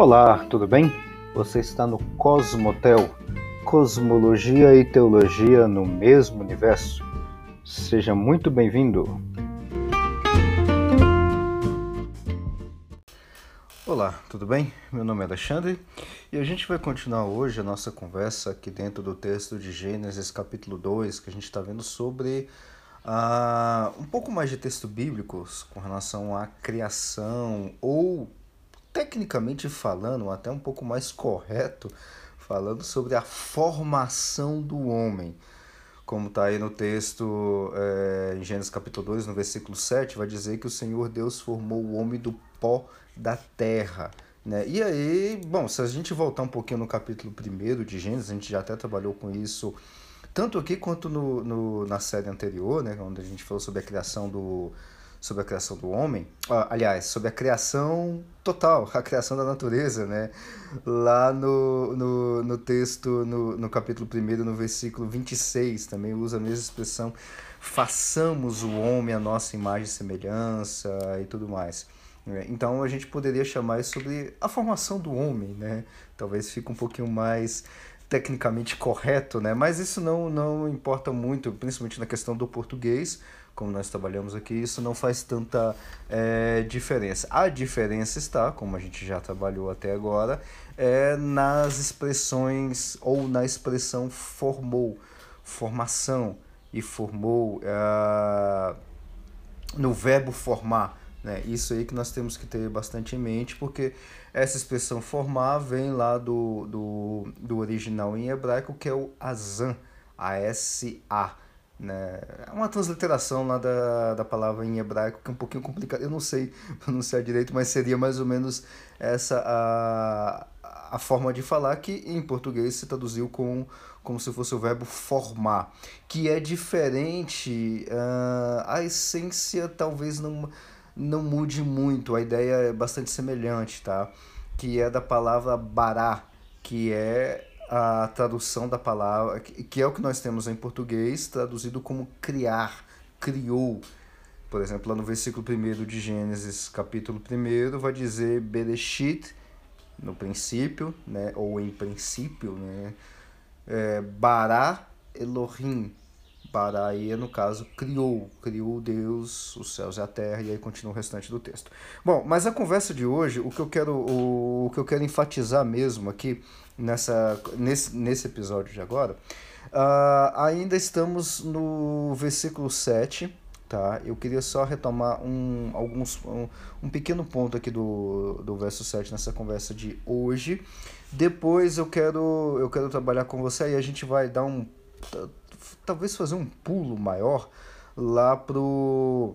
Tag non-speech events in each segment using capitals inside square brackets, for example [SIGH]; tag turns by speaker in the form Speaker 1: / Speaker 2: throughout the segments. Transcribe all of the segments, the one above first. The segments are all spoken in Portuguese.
Speaker 1: Olá, tudo bem? Você está no Cosmotel, Cosmologia e Teologia no mesmo universo. Seja muito bem-vindo. Olá, tudo bem? Meu nome é Alexandre e a gente vai continuar hoje a nossa conversa aqui dentro do texto de Gênesis, capítulo 2, que a gente está vendo sobre uh, um pouco mais de texto bíblicos com relação à criação ou tecnicamente falando, até um pouco mais correto, falando sobre a formação do homem. Como está aí no texto é, em Gênesis capítulo 2, no versículo 7, vai dizer que o Senhor Deus formou o homem do pó da terra. Né? E aí, bom, se a gente voltar um pouquinho no capítulo 1 de Gênesis, a gente já até trabalhou com isso, tanto aqui quanto no, no, na série anterior, né, onde a gente falou sobre a criação do, sobre a criação do homem, aliás, sobre a criação total, a criação da natureza, né? Lá no, no, no texto, no, no capítulo 1, no versículo 26, também usa a mesma expressão, façamos o homem a nossa imagem e semelhança e tudo mais. Né? Então a gente poderia chamar isso sobre a formação do homem, né? Talvez fique um pouquinho mais tecnicamente correto, né? Mas isso não, não importa muito, principalmente na questão do português, como nós trabalhamos aqui, isso não faz tanta é, diferença. A diferença está, como a gente já trabalhou até agora, é nas expressões ou na expressão formou, formação e formou é, no verbo formar. Né? Isso aí que nós temos que ter bastante em mente, porque essa expressão formar vem lá do, do, do original em hebraico, que é o azan, A-S-A né? É uma transliteração lá da, da palavra em hebraico que é um pouquinho complicado. Eu não sei [LAUGHS] pronunciar direito, mas seria mais ou menos essa a, a forma de falar que em português se traduziu com, como se fosse o verbo formar, que é diferente. Uh, a essência talvez não, não mude muito, a ideia é bastante semelhante, tá? Que é da palavra bará, que é a tradução da palavra, que é o que nós temos em português, traduzido como criar, criou. Por exemplo, lá no versículo 1 de Gênesis, capítulo 1, vai dizer Bereshit, no princípio, né, ou em princípio, né, é, Bará Elohim, Baraia, no caso, criou, criou Deus, os céus e a terra, e aí continua o restante do texto. Bom, mas a conversa de hoje, o que eu quero, o, o que eu quero enfatizar mesmo aqui nessa, nesse, nesse episódio de agora, uh, ainda estamos no versículo 7, tá? Eu queria só retomar um, alguns, um, um pequeno ponto aqui do, do verso 7 nessa conversa de hoje. Depois eu quero, eu quero trabalhar com você e a gente vai dar um talvez fazer um pulo maior lá pro,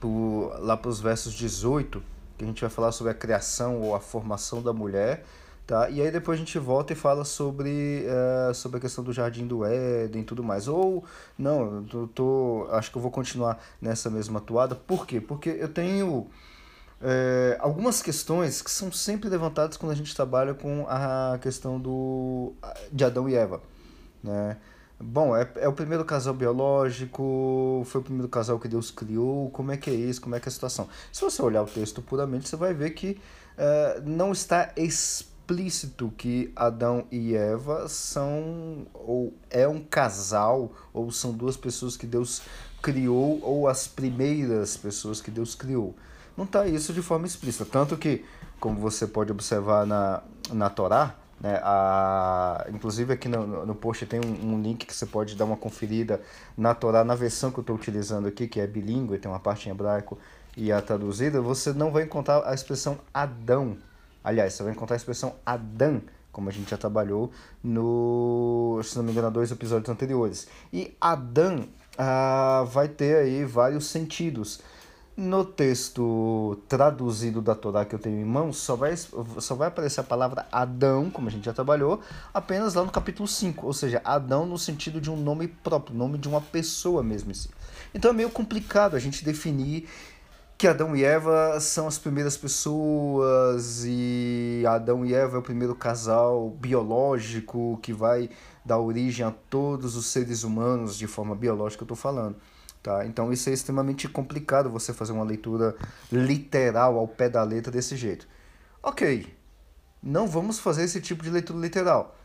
Speaker 1: pro lá para os versos 18, que a gente vai falar sobre a criação ou a formação da mulher, tá? E aí depois a gente volta e fala sobre, uh, sobre a questão do jardim do Éden e tudo mais. Ou não, eu tô, acho que eu vou continuar nessa mesma toada. Por quê? Porque eu tenho é, algumas questões que são sempre levantadas quando a gente trabalha com a questão do, de Adão e Eva, né? Bom, é, é o primeiro casal biológico, foi o primeiro casal que Deus criou, como é que é isso, como é que é a situação. Se você olhar o texto puramente, você vai ver que uh, não está explícito que Adão e Eva são, ou é um casal, ou são duas pessoas que Deus criou, ou as primeiras pessoas que Deus criou. Não está isso de forma explícita. Tanto que, como você pode observar na, na Torá, né? A, inclusive aqui no, no post tem um, um, link que você pode dar uma conferida na Torá, na versão que eu estou utilizando aqui, que é bilíngue, tem uma parte em hebraico e a traduzida, você não vai encontrar a expressão Adão. Aliás, você vai encontrar a expressão Adão, como a gente já trabalhou no, se não me engano, dois episódios anteriores. E Adão ah, vai ter aí vários sentidos. No texto traduzido da Torá que eu tenho em mãos, só vai, só vai aparecer a palavra Adão, como a gente já trabalhou, apenas lá no capítulo 5, ou seja, Adão no sentido de um nome próprio, nome de uma pessoa mesmo. Assim. Então é meio complicado a gente definir que Adão e Eva são as primeiras pessoas e Adão e Eva é o primeiro casal biológico que vai dar origem a todos os seres humanos de forma biológica, eu estou falando. Tá? Então isso é extremamente complicado você fazer uma leitura literal ao pé da letra desse jeito. Ok, não vamos fazer esse tipo de leitura literal.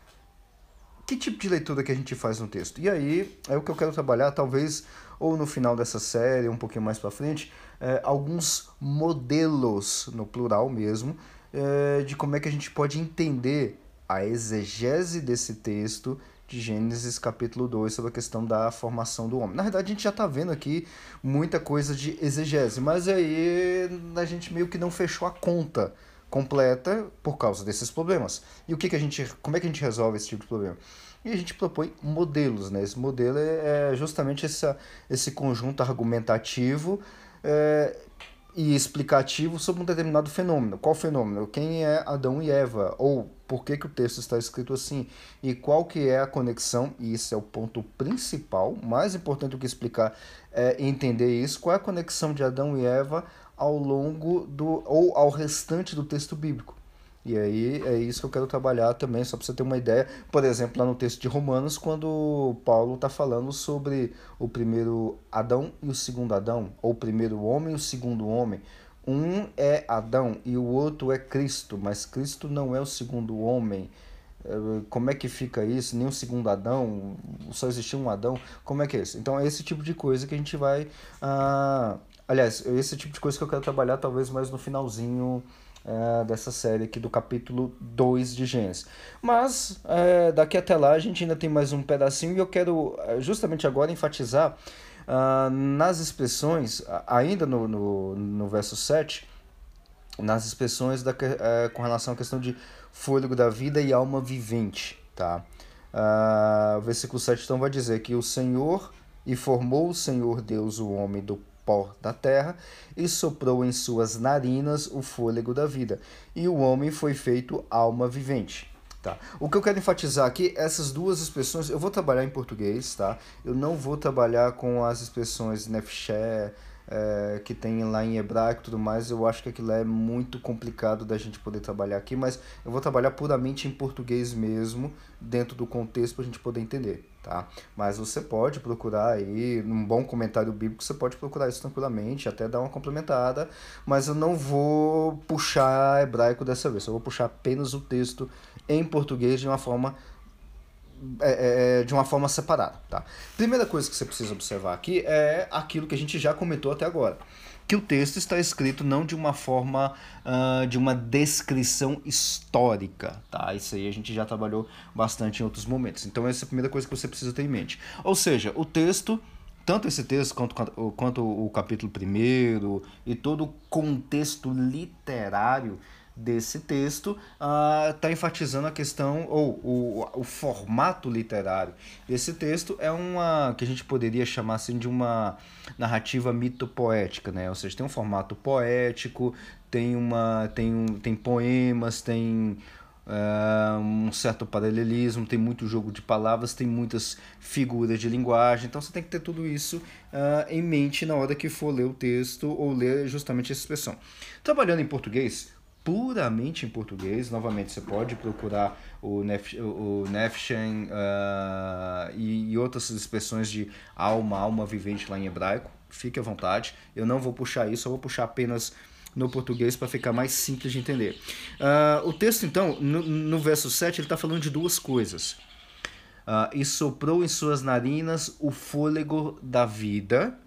Speaker 1: Que tipo de leitura que a gente faz no texto? E aí é o que eu quero trabalhar, talvez ou no final dessa série, um pouquinho mais para frente, é, alguns modelos, no plural mesmo, é, de como é que a gente pode entender a exegese desse texto de Gênesis capítulo 2 sobre a questão da formação do homem. Na verdade, a gente já está vendo aqui muita coisa de exegese, mas aí a gente meio que não fechou a conta completa por causa desses problemas. E o que, que a gente, como é que a gente resolve esse tipo de problema? E a gente propõe modelos, né? Esse modelo é, é justamente essa, esse conjunto argumentativo é, e explicativo sobre um determinado fenômeno. Qual fenômeno? Quem é Adão e Eva? Ou por que, que o texto está escrito assim? E qual que é a conexão? E isso é o ponto principal, mais importante do que explicar é entender isso. Qual é a conexão de Adão e Eva ao longo do ou ao restante do texto bíblico? E aí é isso que eu quero trabalhar também, só para você ter uma ideia. Por exemplo, lá no texto de Romanos, quando Paulo está falando sobre o primeiro Adão e o segundo Adão, ou o primeiro homem e o segundo homem. Um é Adão e o outro é Cristo, mas Cristo não é o segundo homem. Eh, como é que fica isso? Nem o segundo Adão, só existia um Adão. Como é que é isso? Então é esse tipo de coisa que a gente vai. Ah, aliás, esse tipo de coisa que eu quero trabalhar talvez mais no finalzinho é, dessa série aqui do capítulo 2 de Gênesis. Mas é, daqui até lá a gente ainda tem mais um pedacinho e eu quero justamente agora enfatizar uh, nas expressões, ainda no, no, no verso 7, nas expressões da, é, com relação à questão de fôlego da vida e alma vivente. Tá? Uh, o versículo 7 então vai dizer que o Senhor e formou o Senhor Deus o homem do pó da terra e soprou em suas narinas o fôlego da vida. E o homem foi feito alma vivente. Tá. O que eu quero enfatizar aqui, essas duas expressões, eu vou trabalhar em português, tá? Eu não vou trabalhar com as expressões nefché, é, que tem lá em hebraico e tudo mais, eu acho que aquilo é muito complicado da gente poder trabalhar aqui, mas eu vou trabalhar puramente em português mesmo, dentro do contexto para a gente poder entender tá? Mas você pode procurar aí, num bom comentário bíblico, você pode procurar isso tranquilamente, até dar uma complementada, mas eu não vou puxar hebraico dessa vez, eu vou puxar apenas o texto em português de uma forma é, é, é, de uma forma separada, tá? Primeira coisa que você precisa observar aqui é aquilo que a gente já comentou até agora que o texto está escrito não de uma forma uh, de uma descrição histórica, tá? Isso aí a gente já trabalhou bastante em outros momentos. Então essa é a primeira coisa que você precisa ter em mente. Ou seja, o texto tanto esse texto quanto, quanto o capítulo primeiro e todo o contexto literário desse texto está uh, enfatizando a questão ou o, o formato literário. Desse texto é uma que a gente poderia chamar assim de uma narrativa mitopoética né? Ou seja tem um formato poético tem uma tem um, tem poemas tem uh, um certo paralelismo tem muito jogo de palavras tem muitas figuras de linguagem. Então você tem que ter tudo isso uh, em mente na hora que for ler o texto ou ler justamente essa expressão. Trabalhando em português puramente em português. Novamente, você pode procurar o, Nef, o Nefshen uh, e, e, outras expressões de alma, alma vivente lá em hebraico. Fique à vontade. Eu não vou puxar isso, eu vou puxar apenas no português para ficar mais simples de entender. Uh, o texto, então, no, no verso 7, ele está falando de duas coisas. Uh, e soprou em suas narinas o fôlego da vida.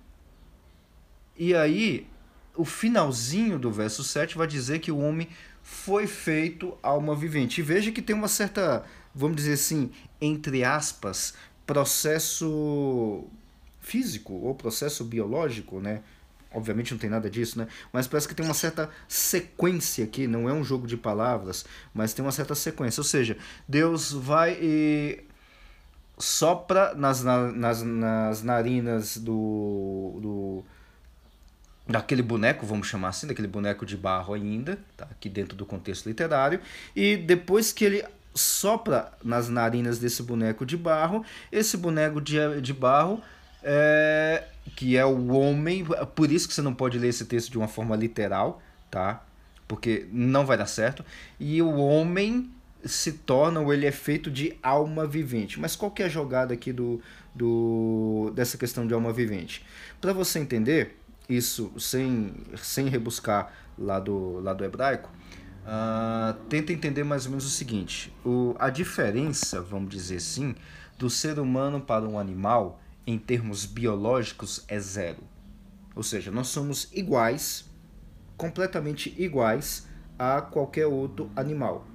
Speaker 1: E aí, o finalzinho do verso 7 vai dizer que o homem foi feito alma vivente. E veja que tem uma certa, vamos dizer assim, entre aspas, processo físico ou processo biológico, né? Obviamente não tem nada disso, né? Mas parece que tem uma certa sequência aqui, não é um jogo de palavras, mas tem uma certa sequência. Ou seja, Deus vai e sopra nas, nas, nas narinas do, do daquele boneco, vamos chamar assim, daquele boneco de barro ainda, tá? aqui dentro do contexto literário, e depois que ele sopra nas narinas desse boneco de barro, esse boneco de, de barro é, que é o homem, por isso que você não pode ler esse texto de uma forma literal, tá? Porque não vai dar certo. E o homem se torna, ou ele é feito de alma vivente. Mas qual que é a jogada aqui do, do dessa questão de alma vivente? Para você entender, isso sem, sem rebuscar lá do, lá do hebraico, uh, tenta entender mais ou menos o seguinte: o, a diferença, vamos dizer assim, do ser humano para um animal, em termos biológicos, é zero. Ou seja, nós somos iguais, completamente iguais a qualquer outro animal.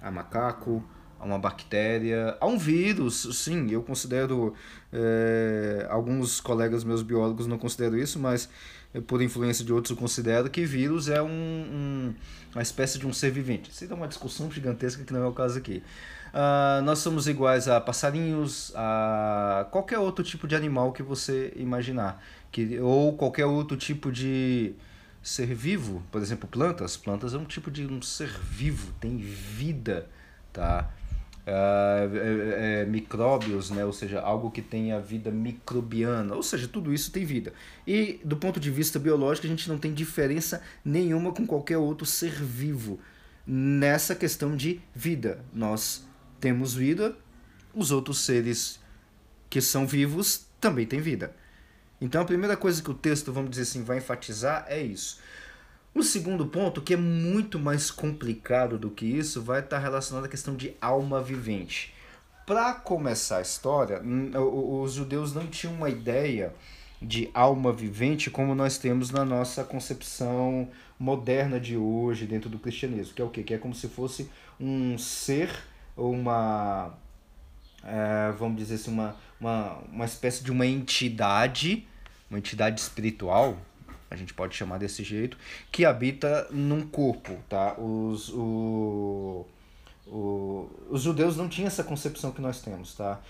Speaker 1: A macaco, a uma bactéria, a um vírus, sim, eu considero, é, alguns colegas meus biólogos não consideram isso, mas eh, por influência de outros eu considero que vírus é um, um, uma espécie de um ser vivente. Isso é uma discussão gigantesca que não é o caso aqui. Uh, nós somos iguais a passarinhos, a qualquer outro tipo de animal que você imaginar, que, ou qualquer outro tipo de ser vivo, por exemplo, plantas. Plantas é um tipo de um ser vivo, tem vida, tá? Uh, micróbios, né? ou seja, algo que tenha vida microbiana, ou seja, tudo isso tem vida. E do ponto de vista biológico, a gente não tem diferença nenhuma com qualquer outro ser vivo nessa questão de vida. Nós temos vida, os outros seres que são vivos também têm vida. Então a primeira coisa que o texto, vamos dizer assim, vai enfatizar é isso. O segundo ponto, que é muito mais complicado do que isso, vai estar relacionado à questão de alma vivente. Para começar a história, os judeus não tinham uma ideia de alma vivente como nós temos na nossa concepção moderna de hoje dentro do cristianismo, que é o quê? Que é como se fosse um ser uma, é, vamos dizer assim, uma, uma, uma espécie de uma entidade, uma entidade espiritual, a gente pode chamar desse jeito, que habita num corpo, tá? Os, o, o, os judeus não tinham essa concepção que nós temos, tá?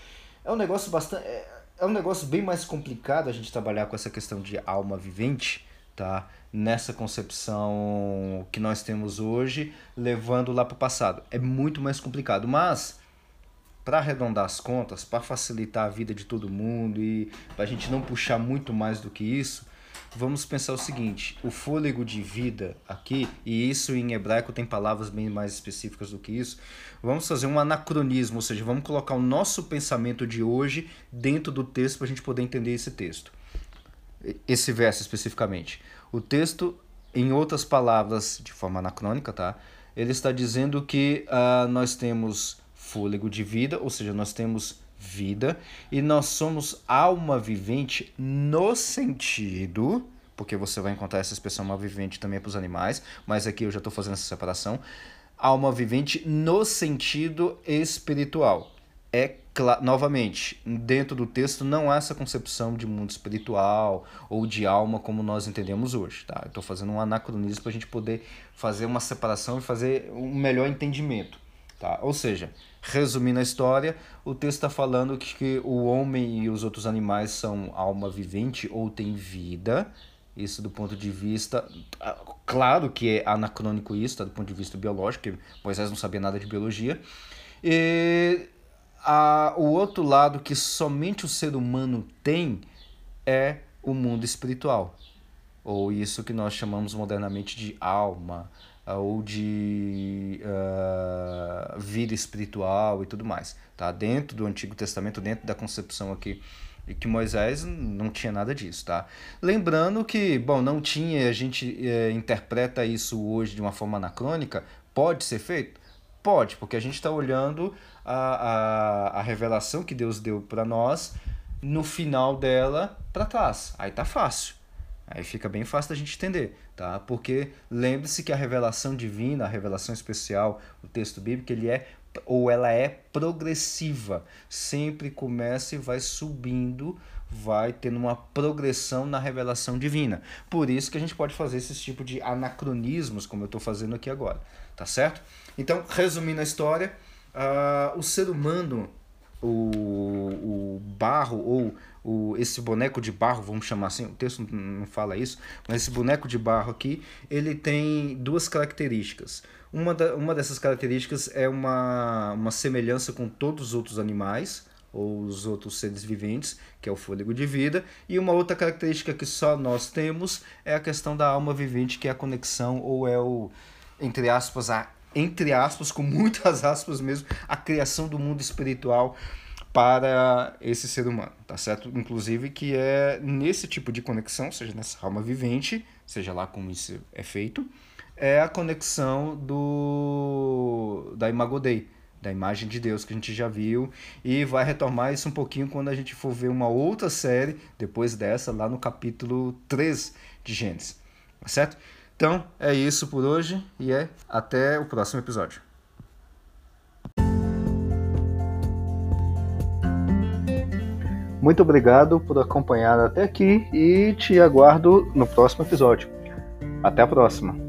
Speaker 1: É um negócio bastante... É, é um negócio bem mais complicado a gente trabalhar com essa questão de alma vivente, tá? Nessa concepção que nós temos hoje, levando lá para o passado. É muito mais complicado, mas para arredondar as contas, para facilitar a vida de todo mundo e para a gente não puxar muito mais do que isso, vamos pensar o seguinte: o fôlego de vida aqui, e isso em hebraico tem palavras bem mais específicas do que isso, vamos fazer um anacronismo, ou seja, vamos colocar o nosso pensamento de hoje dentro do texto para a gente poder entender esse texto. Esse verso especificamente. O texto, em outras palavras, de forma anacrônica, tá? Ele está dizendo que uh, nós temos fôlego de vida, ou seja, nós temos vida, e nós somos alma vivente no sentido, porque você vai encontrar essa expressão alma vivente também para os animais, mas aqui eu já estou fazendo essa separação. Alma vivente no sentido espiritual. É novamente, dentro do texto não há essa concepção de mundo espiritual ou de alma como nós entendemos hoje. Tá? Estou fazendo um anacronismo para a gente poder fazer uma separação e fazer um melhor entendimento. Tá? Ou seja, resumindo a história, o texto está falando que, que o homem e os outros animais são alma vivente ou têm vida. Isso do ponto de vista. Ah, claro que é anacrônico isso, tá? do ponto de vista biológico, porque Moisés não sabia nada de biologia. E a, o outro lado que somente o ser humano tem é o mundo espiritual. Ou isso que nós chamamos modernamente de alma, ou de uh, vida espiritual e tudo mais. Tá? Dentro do Antigo Testamento, dentro da concepção aqui que Moisés não tinha nada disso, tá? Lembrando que, bom, não tinha, a gente é, interpreta isso hoje de uma forma anacrônica, pode ser feito? Pode, porque a gente está olhando a, a, a revelação que Deus deu para nós no final dela para trás. Aí tá fácil. Aí fica bem fácil da gente entender, tá? Porque lembre-se que a revelação divina, a revelação especial, o texto bíblico, ele é ou ela é progressiva. Sempre começa e vai subindo, vai tendo uma progressão na revelação divina. Por isso que a gente pode fazer esse tipo de anacronismos, como eu estou fazendo aqui agora, tá certo? Então, resumindo a história, uh, o ser humano, o, o barro ou o, esse boneco de barro, vamos chamar assim, o texto não fala isso, mas esse boneco de barro aqui, ele tem duas características. Uma, da, uma dessas características é uma, uma semelhança com todos os outros animais, ou os outros seres viventes, que é o fôlego de vida, e uma outra característica que só nós temos é a questão da alma vivente, que é a conexão, ou é o, entre aspas, a, entre aspas, com [LAUGHS] muitas aspas mesmo, a criação do mundo espiritual para esse ser humano, tá certo? Inclusive que é nesse tipo de conexão, seja nessa alma vivente, seja lá como isso é feito, é a conexão do da Imago Dei, da imagem de Deus que a gente já viu e vai retomar isso um pouquinho quando a gente for ver uma outra série depois dessa lá no capítulo 3 de Gênesis. Tá certo? Então, é isso por hoje e é até o próximo episódio. Muito obrigado por acompanhar até aqui e te aguardo no próximo episódio. Até a próxima!